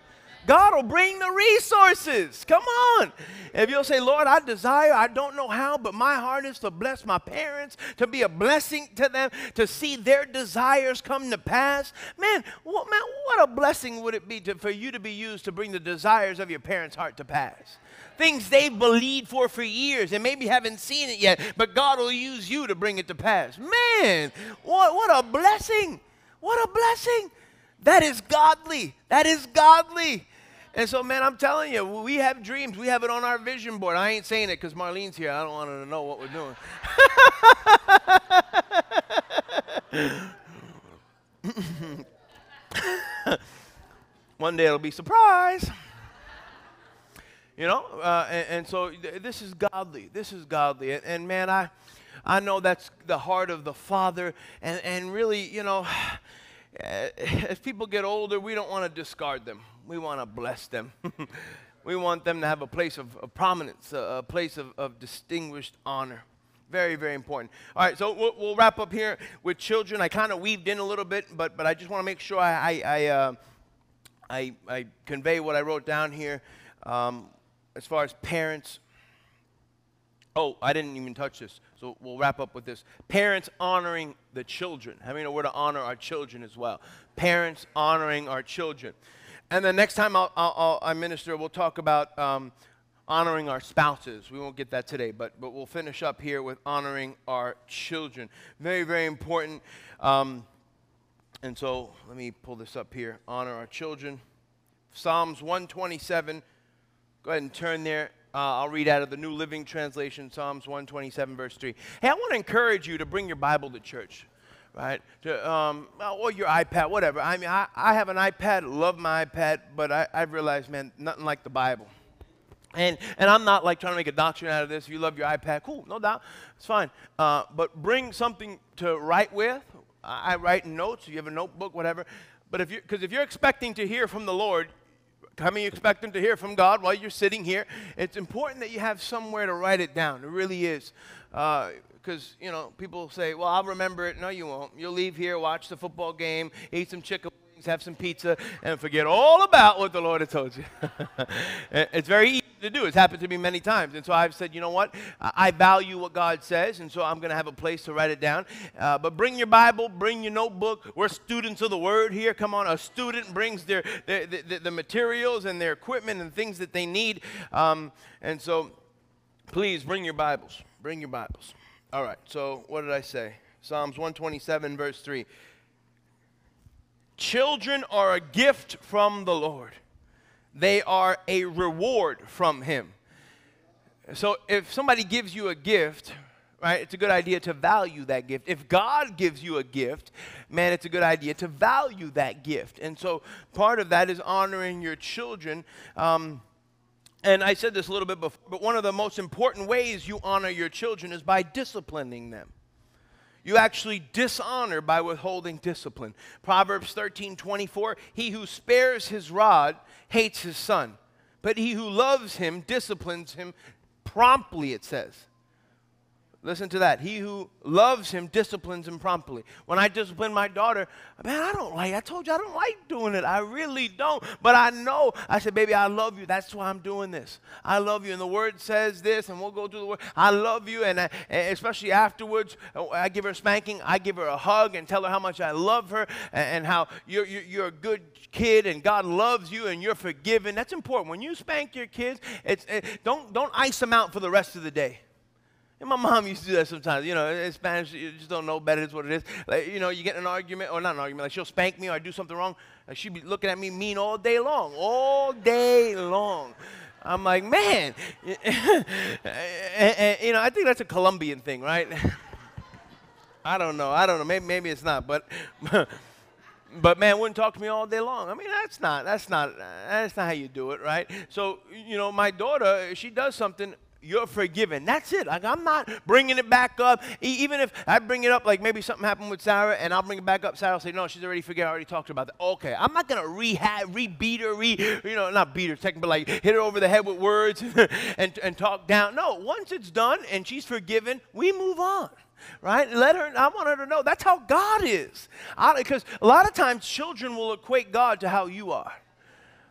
God will bring the resources. Come on. If you'll say, Lord, I desire, I don't know how, but my heart is to bless my parents, to be a blessing to them, to see their desires come to pass. Man, what, man, what a blessing would it be to, for you to be used to bring the desires of your parents' heart to pass? Things they've believed for for years and maybe haven't seen it yet, but God will use you to bring it to pass. Man, what, what a blessing! What a blessing! That is godly. That is godly. And so, man, I'm telling you, we have dreams. We have it on our vision board. I ain't saying it because Marlene's here. I don't want her to know what we're doing. [laughs] One day it'll be surprise. You know, uh, and, and, so th- this is godly. This is godly. And, and, man, I, I know that's the heart of the Father. And, and really, you know, [sighs] as people get older, we don't want to discard them we want to bless them. [laughs] we want them to have a place of, of prominence, a, a place of, of, distinguished honor. Very, very important. All right, so we'll, we'll wrap up here with children. I kind of weaved in a little bit, but, but I just want to make sure I, I, I, uh, I, I, convey what I wrote down here um, as far as parents. Oh, I didn't even touch this, so we'll wrap up with this. Parents honoring the children. How many know we're to honor our children as well? Parents honoring our children. And the next time I'll, I'll, i minister, we'll talk about um, honoring our spouses. We won't get that today, but, but we'll finish up here with honoring our children. Very, very important. Um, and so let me pull this up here. Honor our children. Psalms 127. Go ahead and turn there. Uh, I'll read out of the New Living Translation, Psalms 127, verse 3. Hey, I want to encourage you to bring your Bible to church right? To, um, or your iPad, whatever. I mean, I, I have an iPad, love my iPad, but I, I've realized, man, nothing like the Bible. And, and I'm not like trying to make a doctrine out of this. If you love your iPad, cool, no doubt, it's fine. Uh, but bring something to write with. I, I write notes. You have a notebook, whatever. But if you, because if you're expecting to hear from the Lord, how many expecting to hear from God while you're sitting here? It's important that you have somewhere to write it down. It really is. Uh, because, you know, people say, well, I'll remember it. No, you won't. You'll leave here, watch the football game, eat some chicken wings, have some pizza, and forget all about what the Lord has told you. [laughs] it's very easy to do. It's happened to me many times. And so I've said, you know what? I value what God says, and so I'm going to have a place to write it down. Uh, but bring your Bible, bring your notebook. We're students of the Word here. Come on, a student brings their, their the, the, materials and their equipment and things that they need. Um, and so please bring your Bibles. Bring your Bibles. All right, so what did I say? Psalms 127, verse 3. Children are a gift from the Lord, they are a reward from Him. So if somebody gives you a gift, right, it's a good idea to value that gift. If God gives you a gift, man, it's a good idea to value that gift. And so part of that is honoring your children. Um, and I said this a little bit before, but one of the most important ways you honor your children is by disciplining them. You actually dishonor by withholding discipline. Proverbs 13 24, he who spares his rod hates his son, but he who loves him disciplines him promptly, it says. Listen to that. He who loves him disciplines him promptly. When I discipline my daughter, man, I don't like, I told you I don't like doing it. I really don't. But I know. I said, baby, I love you. That's why I'm doing this. I love you. And the word says this, and we'll go to the word. I love you. And, I, and especially afterwards, I give her a spanking. I give her a hug and tell her how much I love her and, and how you're, you're, you're a good kid and God loves you and you're forgiven. That's important. When you spank your kids, it's, it, don't, don't ice them out for the rest of the day. And my mom used to do that sometimes. You know, in Spanish, you just don't know better. It's what it is. Like, you know, you get in an argument, or not an argument, like she'll spank me or I do something wrong. Like she'd be looking at me mean all day long, all day long. I'm like, man. [laughs] you know, I think that's a Colombian thing, right? [laughs] I don't know. I don't know. Maybe, maybe it's not. But, [laughs] but man wouldn't talk to me all day long. I mean, that's not, that's not, that's not how you do it, right? So, you know, my daughter, she does something you're forgiven. That's it. Like I'm not bringing it back up. even if I bring it up, like maybe something happened with Sarah, and I'll bring it back up. Sarah will say, "No, she's already forgiven. I already talked about that." Okay, I'm not gonna rehab, rebeat her, re, you know, not beat her, technically, but like hit her over the head with words [laughs] and and talk down. No, once it's done and she's forgiven, we move on. right? Let her, I want her to know that's how God is. Because a lot of times children will equate God to how you are.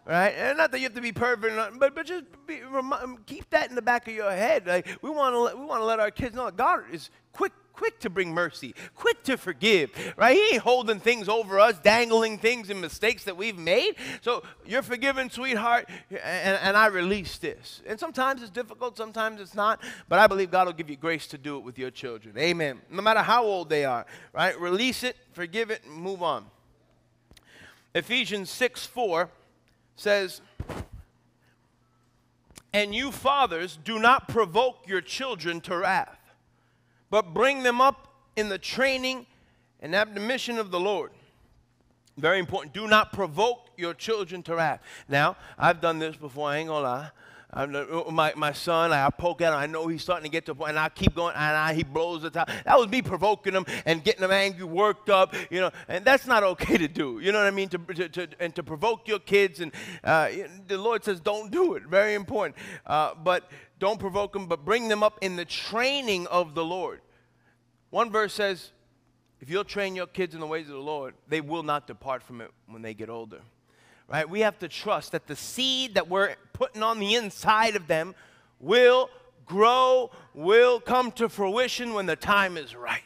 Right? And not that you have to be perfect, but, but just be, remind, keep that in the back of your head. Like we want to we want to let our kids know that God is quick quick to bring mercy, quick to forgive, right? He ain't holding things over us, dangling things and mistakes that we've made. So you're forgiven, sweetheart, and, and I release this. And sometimes it's difficult, sometimes it's not, but I believe God will give you grace to do it with your children. Amen. No matter how old they are, right? Release it, forgive it, and move on. Ephesians 6 4 says, And you fathers, do not provoke your children to wrath but bring them up in the training and admonition of the Lord. Very important. Do not provoke your children to wrath. Now, I've done this before, I ain't gonna lie. Uh, my, my son, I poke at him. I know he's starting to get to a point, and I keep going, and I, he blows the top. That was me provoking him and getting him angry, worked up, you know, and that's not okay to do. You know what I mean? To, to, to and to provoke your kids, and uh, the Lord says, don't do it. Very important. Uh, but don't provoke them, but bring them up in the training of the Lord. One verse says, if you'll train your kids in the ways of the Lord, they will not depart from it when they get older. Right? We have to trust that the seed that we're putting on the inside of them will grow, will come to fruition when the time is right.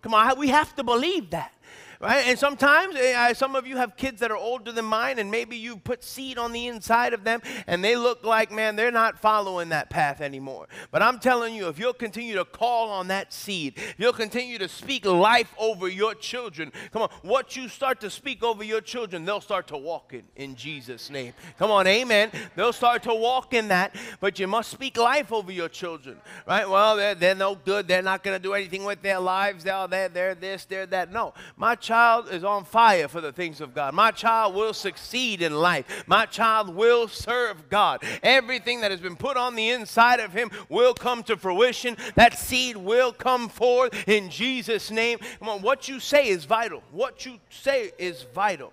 Come on, we have to believe that right? And sometimes uh, some of you have kids that are older than mine, and maybe you put seed on the inside of them, and they look like, man, they're not following that path anymore. But I'm telling you, if you'll continue to call on that seed, you'll continue to speak life over your children. Come on, what you start to speak over your children, they'll start to walk in in Jesus' name. Come on, amen. They'll start to walk in that, but you must speak life over your children, right? Well, they're, they're no good. They're not going to do anything with their lives. They're, they're, they're this, they're that. No, my child is on fire for the things of God. My child will succeed in life. My child will serve God. Everything that has been put on the inside of him will come to fruition. That seed will come forth in Jesus' name. Come on, what you say is vital. What you say is vital.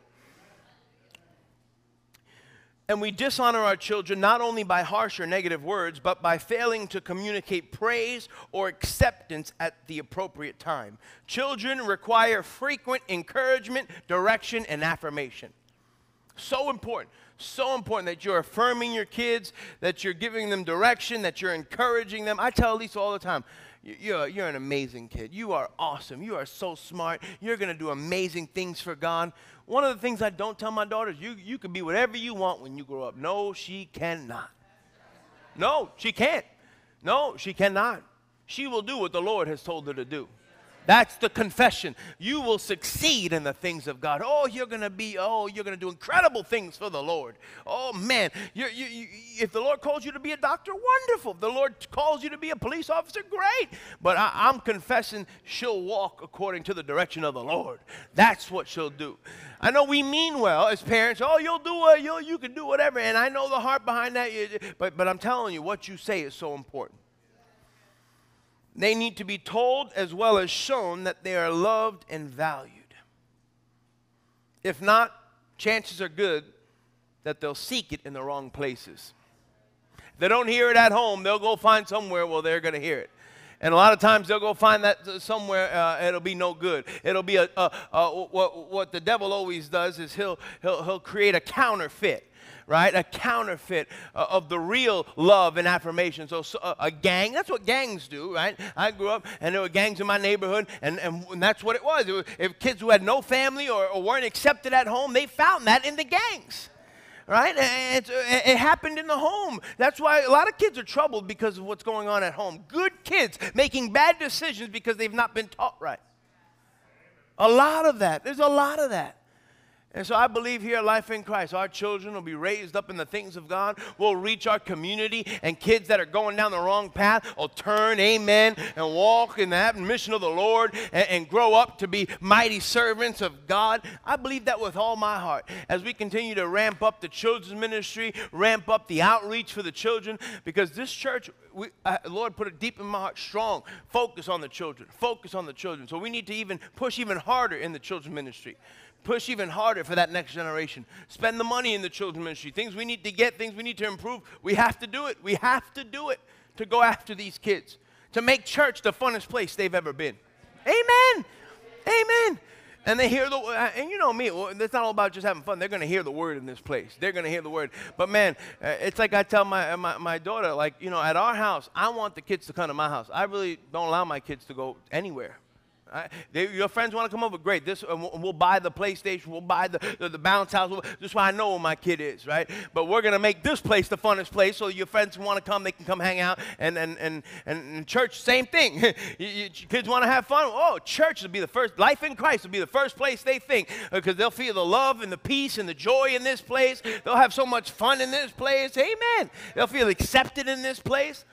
And we dishonor our children not only by harsh or negative words, but by failing to communicate praise or acceptance at the appropriate time. Children require frequent encouragement, direction, and affirmation. So important. So important that you're affirming your kids, that you're giving them direction, that you're encouraging them. I tell Lisa all the time, you're, you're an amazing kid. You are awesome. You are so smart. You're going to do amazing things for God. One of the things I don't tell my daughters, you, you can be whatever you want when you grow up. No, she cannot. No, she can't. No, she cannot. She will do what the Lord has told her to do. That's the confession. You will succeed in the things of God. Oh, you're going to be, oh, you're going to do incredible things for the Lord. Oh, man. You, you, if the Lord calls you to be a doctor, wonderful. If the Lord calls you to be a police officer, great. But I, I'm confessing she'll walk according to the direction of the Lord. That's what she'll do. I know we mean well as parents. Oh, you'll do it. You'll, you can do whatever. And I know the heart behind that. But, but I'm telling you, what you say is so important. They need to be told as well as shown that they are loved and valued. If not, chances are good that they'll seek it in the wrong places. If they don't hear it at home, they'll go find somewhere where they're going to hear it. And a lot of times they'll go find that somewhere, uh, it'll be no good. It'll be a, a, a, what, what the devil always does is he'll, he'll, he'll create a counterfeit right? A counterfeit uh, of the real love and affirmation. So, so uh, a gang, that's what gangs do, right? I grew up and there were gangs in my neighborhood, and, and, and that's what it was. it was. If kids who had no family or, or weren't accepted at home, they found that in the gangs right? It, it, happened in the home. That's why a lot of kids are troubled because of what's going on at home. Good kids making bad decisions because they've not been taught right. A lot of that. There's a lot of that. And so I believe here, Life in Christ, our children will be raised up in the things of God. We'll reach our community, and kids that are going down the wrong path will turn, amen, and walk in the mission of the Lord and, and grow up to be mighty servants of God. I believe that with all my heart. As we continue to ramp up the children's ministry, ramp up the outreach for the children, because this church, we, uh, Lord put it deep in my heart, strong. Focus on the children. Focus on the children. So we need to even push even harder in the children's ministry push even harder for that next generation. Spend the money in the children's ministry. Things we need to get, things we need to improve. We have to do it. We have to do it to go after these kids, to make church the funnest place they've ever been. Amen. Amen. And they hear the, uh, and you know me, it's not all about just having fun. They're going to hear the word in this place. They're going to hear the word. But man, uh, it's like I tell my, my, my daughter, like, you know, at our house, I want the kids to come to my house. I really don't allow my kids to go anywhere. They, your friends want to come over, great. This uh, we'll buy the PlayStation, we'll buy the, the, the bounce house. We'll, this is why I know where my kid is, right? But we're gonna make this place the funnest place, so your friends want to come, they can come hang out. And and and and church, same thing. [laughs] you, you, kids want to have fun. Oh, church will be the first. Life in Christ will be the first place they think because uh, they'll feel the love and the peace and the joy in this place. They'll have so much fun in this place. Amen. They'll feel accepted in this place.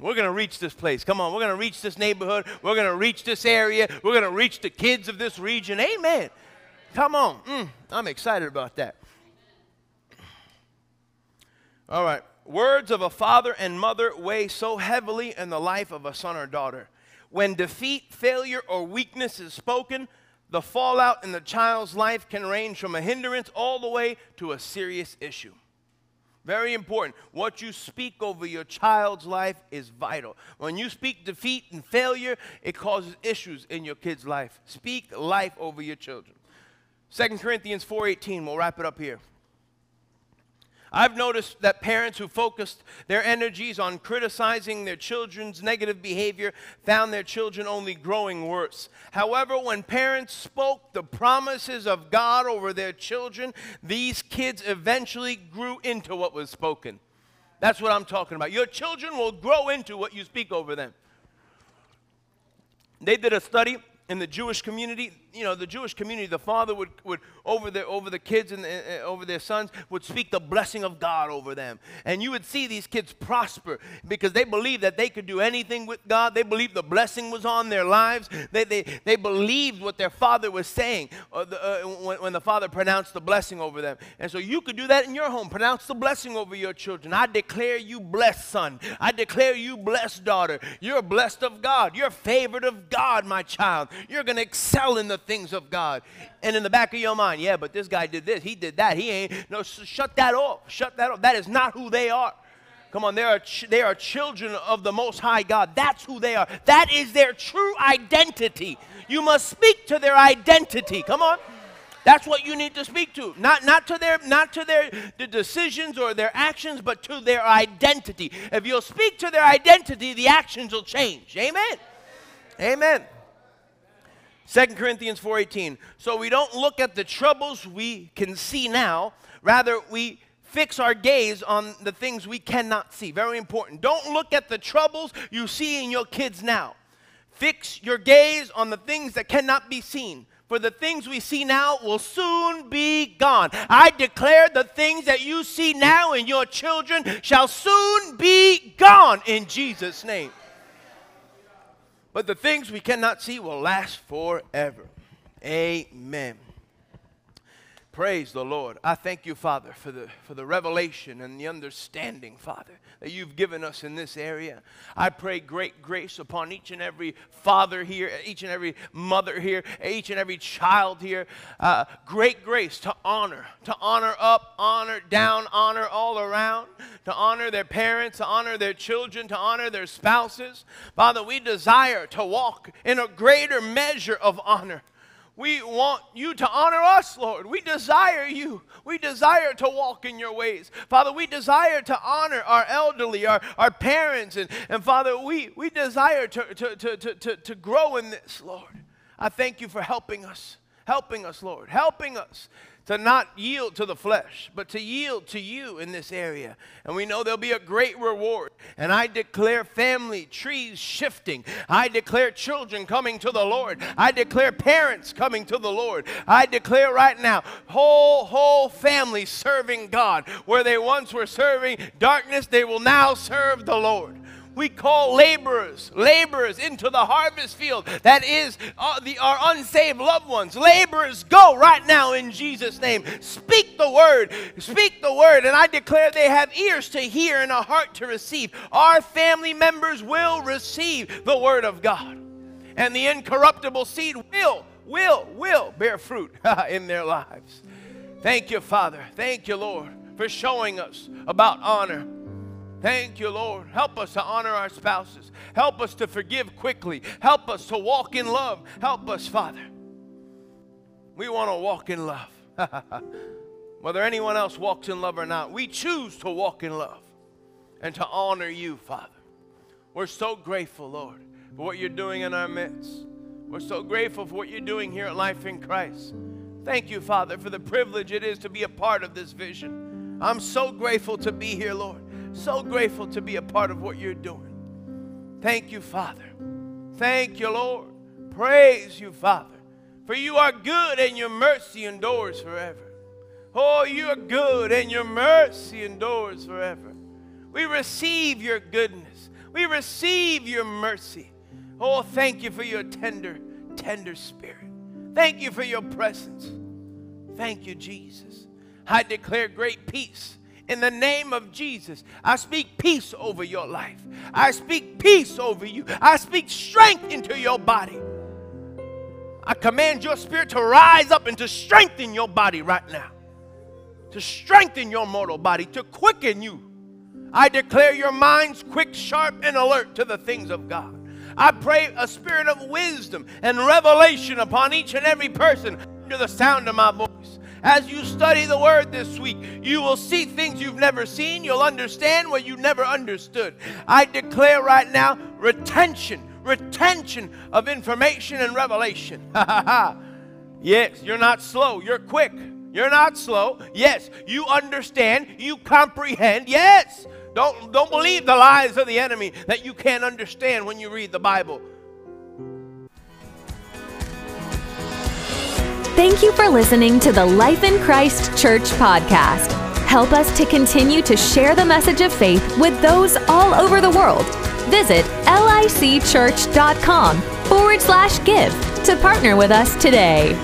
We're going to reach this place. Come on, we're going to reach this neighborhood. We're going to reach this area. We're going to reach the kids of this region. Amen. Come on. Mm, I'm excited about that. All right. Words of a father and mother weigh so heavily in the life of a son or daughter. When defeat, failure, or weakness is spoken, the fallout in the child's life can range from a hindrance all the way to a serious issue. Very important. What you speak over your child's life is vital. When you speak defeat and failure, it causes issues in your kid's life. Speak life over your children. 2 Corinthians 4:18, we'll wrap it up here. I've noticed that parents who focused their energies on criticizing their children's negative behavior found their children only growing worse. However, when parents spoke the promises of God over their children, these kids eventually grew into what was spoken. That's what I'm talking about. Your children will grow into what you speak over them. They did a study in the Jewish community, you know, the Jewish community, the father would, would over, the, over the kids and uh, over their sons, would speak the blessing of God over them. And you would see these kids prosper because they believed that they could do anything with God. They believed the blessing was on their lives. They, they, they believed what their father was saying uh, the, uh, when, when the father pronounced the blessing over them. And so you could do that in your home. Pronounce the blessing over your children. I declare you blessed, son. I declare you blessed, daughter. You're blessed of God. You're favored of God, my child. You're going to excel in the things of God. And in the back of your mind, yeah, but this guy did this, he did that, he ain't. No, shut that off. Shut that off. That is not who they are. Come on, they are, ch- they are children of the Most High God. That's who they are. That is their true identity. You must speak to their identity. Come on. That's what you need to speak to. Not, not to their not to their the decisions or their actions, but to their identity. If you'll speak to their identity, the actions will change. Amen. Amen. 2 Corinthians 4:18. So we don't look at the troubles we can see now, rather we fix our gaze on the things we cannot see. Very important. Don't look at the troubles you see in your kids now. Fix your gaze on the things that cannot be seen. For the things we see now will soon be gone. I declare the things that you see now in your children shall soon be gone in Jesus' name. But the things we cannot see will last forever. Amen. Praise the Lord. I thank you, Father, for the, for the revelation and the understanding, Father, that you've given us in this area. I pray great grace upon each and every father here, each and every mother here, each and every child here. Uh, great grace to honor, to honor up, honor down, honor all around, to honor their parents, to honor their children, to honor their spouses. Father, we desire to walk in a greater measure of honor. We want you to honor us, Lord. We desire you. We desire to walk in your ways. Father, we desire to honor our elderly, our, our parents. And, and Father, we, we desire to, to, to, to, to, to grow in this, Lord. I thank you for helping us. Helping us, Lord. Helping us to not yield to the flesh, but to yield to you in this area. And we know there'll be a great reward. And I declare family trees shifting. I declare children coming to the Lord. I declare parents coming to the Lord. I declare right now, whole, whole family serving God. Where they once were serving darkness, they will now serve the Lord we call laborers, laborers into the harvest field. That is uh, the, our unsaved loved ones. Laborers, go right now in Jesus' name. Speak the word. Speak the word. And I declare they have ears to hear and a heart to receive. Our family members will receive the word of God. And the incorruptible seed will, will, will bear fruit [laughs] in their lives. Thank you, Father. Thank you, Lord, for showing us about honor Thank you, Lord. Help us to honor our spouses. Help us to forgive quickly. Help us to walk in love. Help us, Father. We want to walk in love. [laughs] Whether anyone else walks in love or not, we choose to walk in love and to honor you, Father. We're so grateful, Lord, for what you're doing in our midst. We're so grateful for what you're doing here at Life in Christ. Thank you, Father, for the privilege it is to be a part of this vision. I'm so grateful to be here, Lord. So grateful to be a part of what you're doing. Thank you, Father. Thank you, Lord. Praise you, Father. For you are good and your mercy endures forever. Oh, you are good and your mercy endures forever. We receive your goodness. We receive your mercy. Oh, thank you for your tender, tender spirit. Thank you for your presence. Thank you, Jesus. I declare great peace in the name of Jesus. I speak peace over your life. I speak peace over you. I speak strength into your body. I command your spirit to rise up and to strengthen your body right now, to strengthen your mortal body, to quicken you. I declare your minds quick, sharp, and alert to the things of God. I pray a spirit of wisdom and revelation upon each and every person under the sound of my voice. As you study the word this week, you will see things you've never seen. You'll understand what you never understood. I declare right now retention, retention of information and revelation. [laughs] yes, you're not slow, you're quick. You're not slow. Yes, you understand, you comprehend. Yes, don't, don't believe the lies of the enemy that you can't understand when you read the Bible.
Thank you for listening to the Life in Christ Church podcast. Help us to continue to share the message of faith with those all over the world. Visit licchurch.com forward slash give to partner with us today.